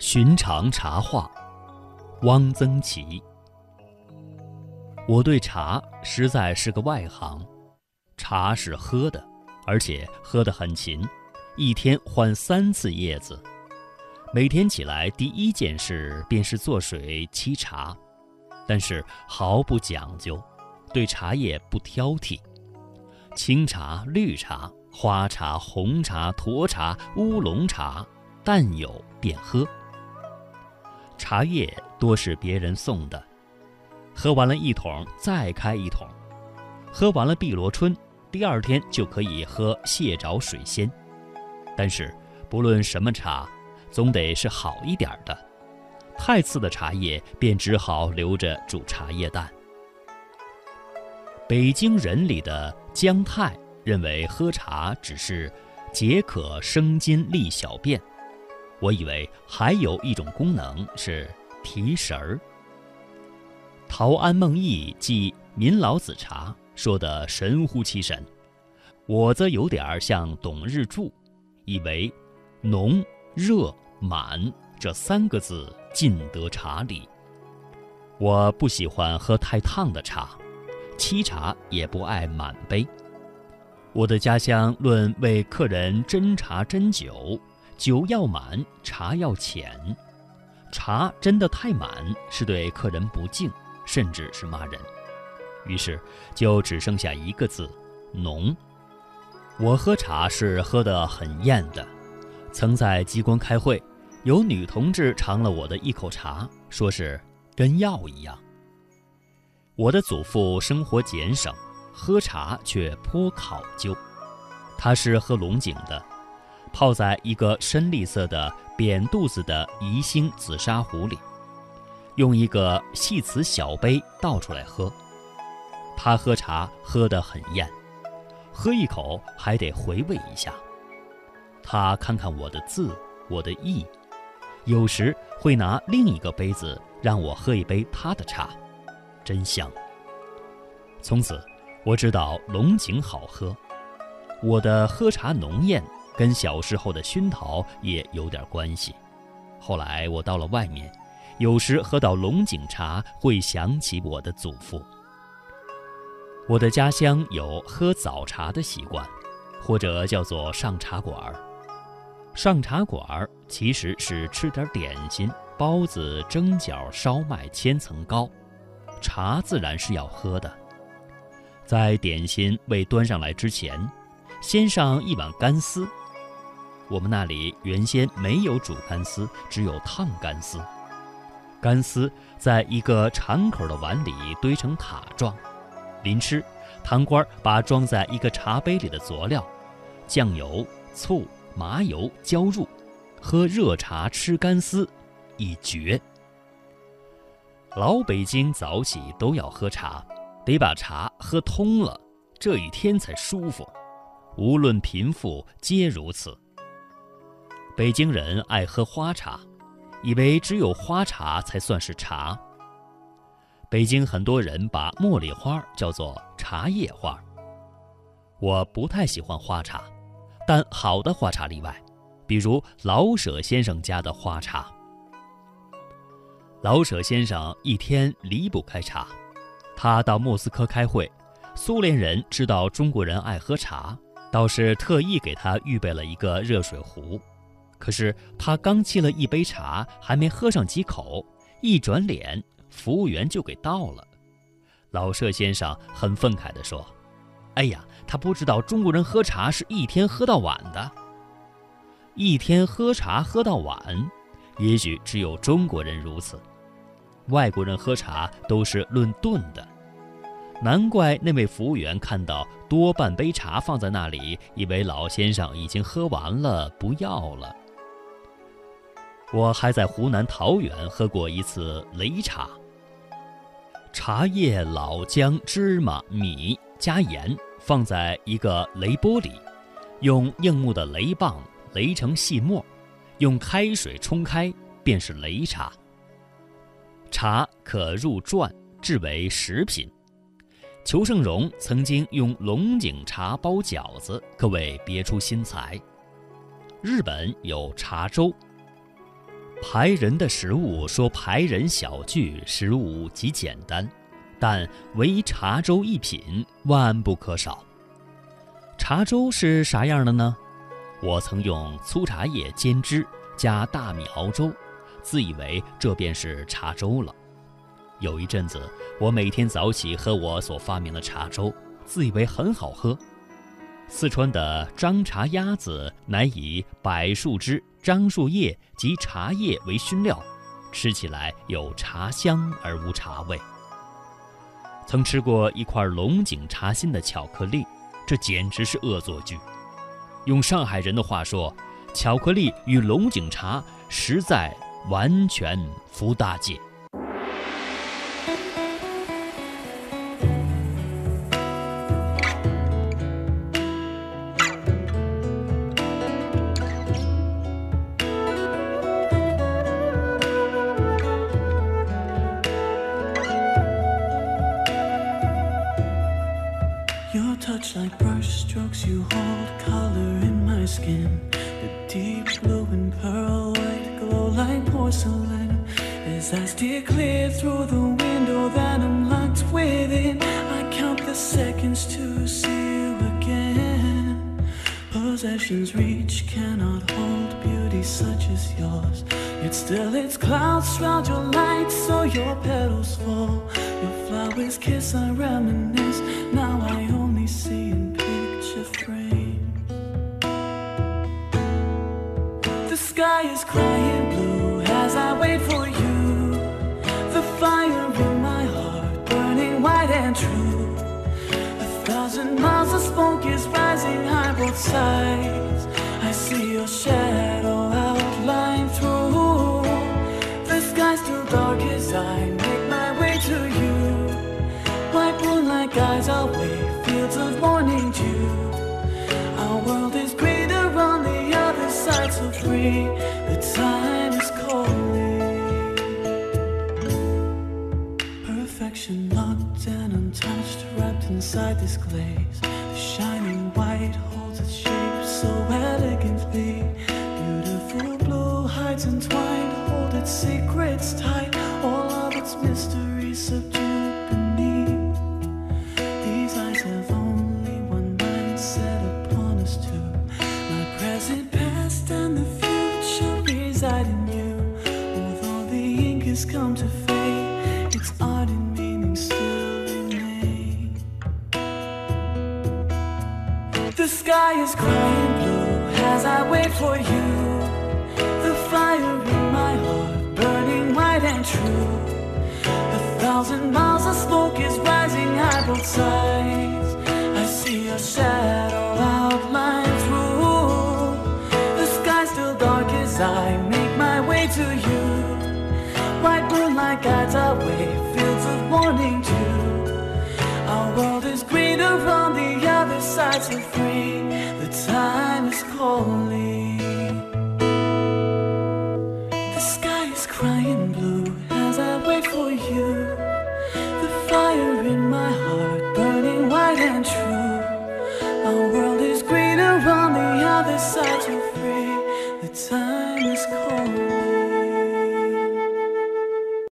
寻常茶话，汪曾祺。我对茶实在是个外行，茶是喝的，而且喝得很勤，一天换三次叶子。每天起来第一件事便是做水沏茶，但是毫不讲究，对茶叶不挑剔。青茶、绿茶、花茶、红茶、沱茶、乌龙茶，但有便喝。茶叶多是别人送的，喝完了一桶再开一桶，喝完了碧螺春，第二天就可以喝蟹爪水仙。但是不论什么茶，总得是好一点的，太次的茶叶便只好留着煮茶叶蛋。北京人里的姜太认为喝茶只是解渴生津利小便。我以为还有一种功能是提神儿。陶庵梦忆记民老子茶说的神乎其神，我则有点像董日柱，以为浓、热、满这三个字尽得茶理。我不喜欢喝太烫的茶，沏茶也不爱满杯。我的家乡论为客人斟茶斟酒。酒要满，茶要浅。茶斟得太满，是对客人不敬，甚至是骂人。于是就只剩下一个字：浓。我喝茶是喝得很厌的。曾在机关开会，有女同志尝了我的一口茶，说是跟药一样。我的祖父生活俭省，喝茶却颇考究。他是喝龙井的。泡在一个深绿色的扁肚子的宜兴紫砂壶里，用一个细瓷小杯倒出来喝。他喝茶喝得很厌，喝一口还得回味一下。他看看我的字，我的意，有时会拿另一个杯子让我喝一杯他的茶，真香。从此我知道龙井好喝。我的喝茶浓艳。跟小时候的熏陶也有点关系。后来我到了外面，有时喝到龙井茶，会想起我的祖父。我的家乡有喝早茶的习惯，或者叫做上茶馆儿。上茶馆儿其实是吃点点心、包子、蒸饺、烧麦、千层糕，茶自然是要喝的。在点心未端上来之前，先上一碗干丝。我们那里原先没有煮干丝，只有烫干丝。干丝在一个敞口的碗里堆成塔状，临吃，堂倌把装在一个茶杯里的佐料——酱油、醋、麻油浇入，喝热茶吃干丝，一绝。老北京早起都要喝茶，得把茶喝通了，这一天才舒服。无论贫富，皆如此。北京人爱喝花茶，以为只有花茶才算是茶。北京很多人把茉莉花叫做茶叶花。我不太喜欢花茶，但好的花茶例外，比如老舍先生家的花茶。老舍先生一天离不开茶，他到莫斯科开会，苏联人知道中国人爱喝茶，倒是特意给他预备了一个热水壶。可是他刚沏了一杯茶，还没喝上几口，一转脸，服务员就给倒了。老舍先生很愤慨地说：“哎呀，他不知道中国人喝茶是一天喝到晚的。一天喝茶喝到晚，也许只有中国人如此。外国人喝茶都是论顿的。难怪那位服务员看到多半杯茶放在那里，以为老先生已经喝完了，不要了。”我还在湖南桃源喝过一次擂茶。茶叶、老姜、芝麻、米加盐，放在一个擂钵里，用硬木的擂棒擂成细末，用开水冲开，便是擂茶。茶可入馔，制为食品。裘盛戎曾经用龙井茶包饺子，可谓别出心裁。日本有茶粥。排人的食物说排人小聚，食物极简单，但唯茶粥一品万不可少。茶粥是啥样的呢？我曾用粗茶叶煎汁，加大米熬粥，自以为这便是茶粥了。有一阵子，我每天早起喝我所发明的茶粥，自以为很好喝。四川的张茶鸭子乃以柏树枝。樟树叶及茶叶为熏料，吃起来有茶香而无茶味。曾吃过一块龙井茶心的巧克力，这简直是恶作剧。用上海人的话说，巧克力与龙井茶实在完全服大姐。Touch like brush strokes, you hold color in my skin. The deep blue and pearl white glow like porcelain. As I steer clear through the window that I'm locked within, I count the seconds to see you again. Possessions reach cannot hold beauty such as yours. Yet still its clouds shroud your light, so your petals fall. Your flowers kiss, I reminisce. Now I sky is crying blue as I wait for you. The fire in my heart burning white and true. A thousand miles of smoke is rising high both sides. I see your shadow inside this glaze. Come to fade, its art and meaning still remain. The sky is crying blue as I wait for you. The fire in my heart burning white and true. A thousand miles of smoke is rising high both sides. I see your shadow outlined through. The sky still dark as I make my way to you white moonlight guides our way, fields of morning dew. Our world is greener on the other side, so free. The time is calling. The sky is crying blue.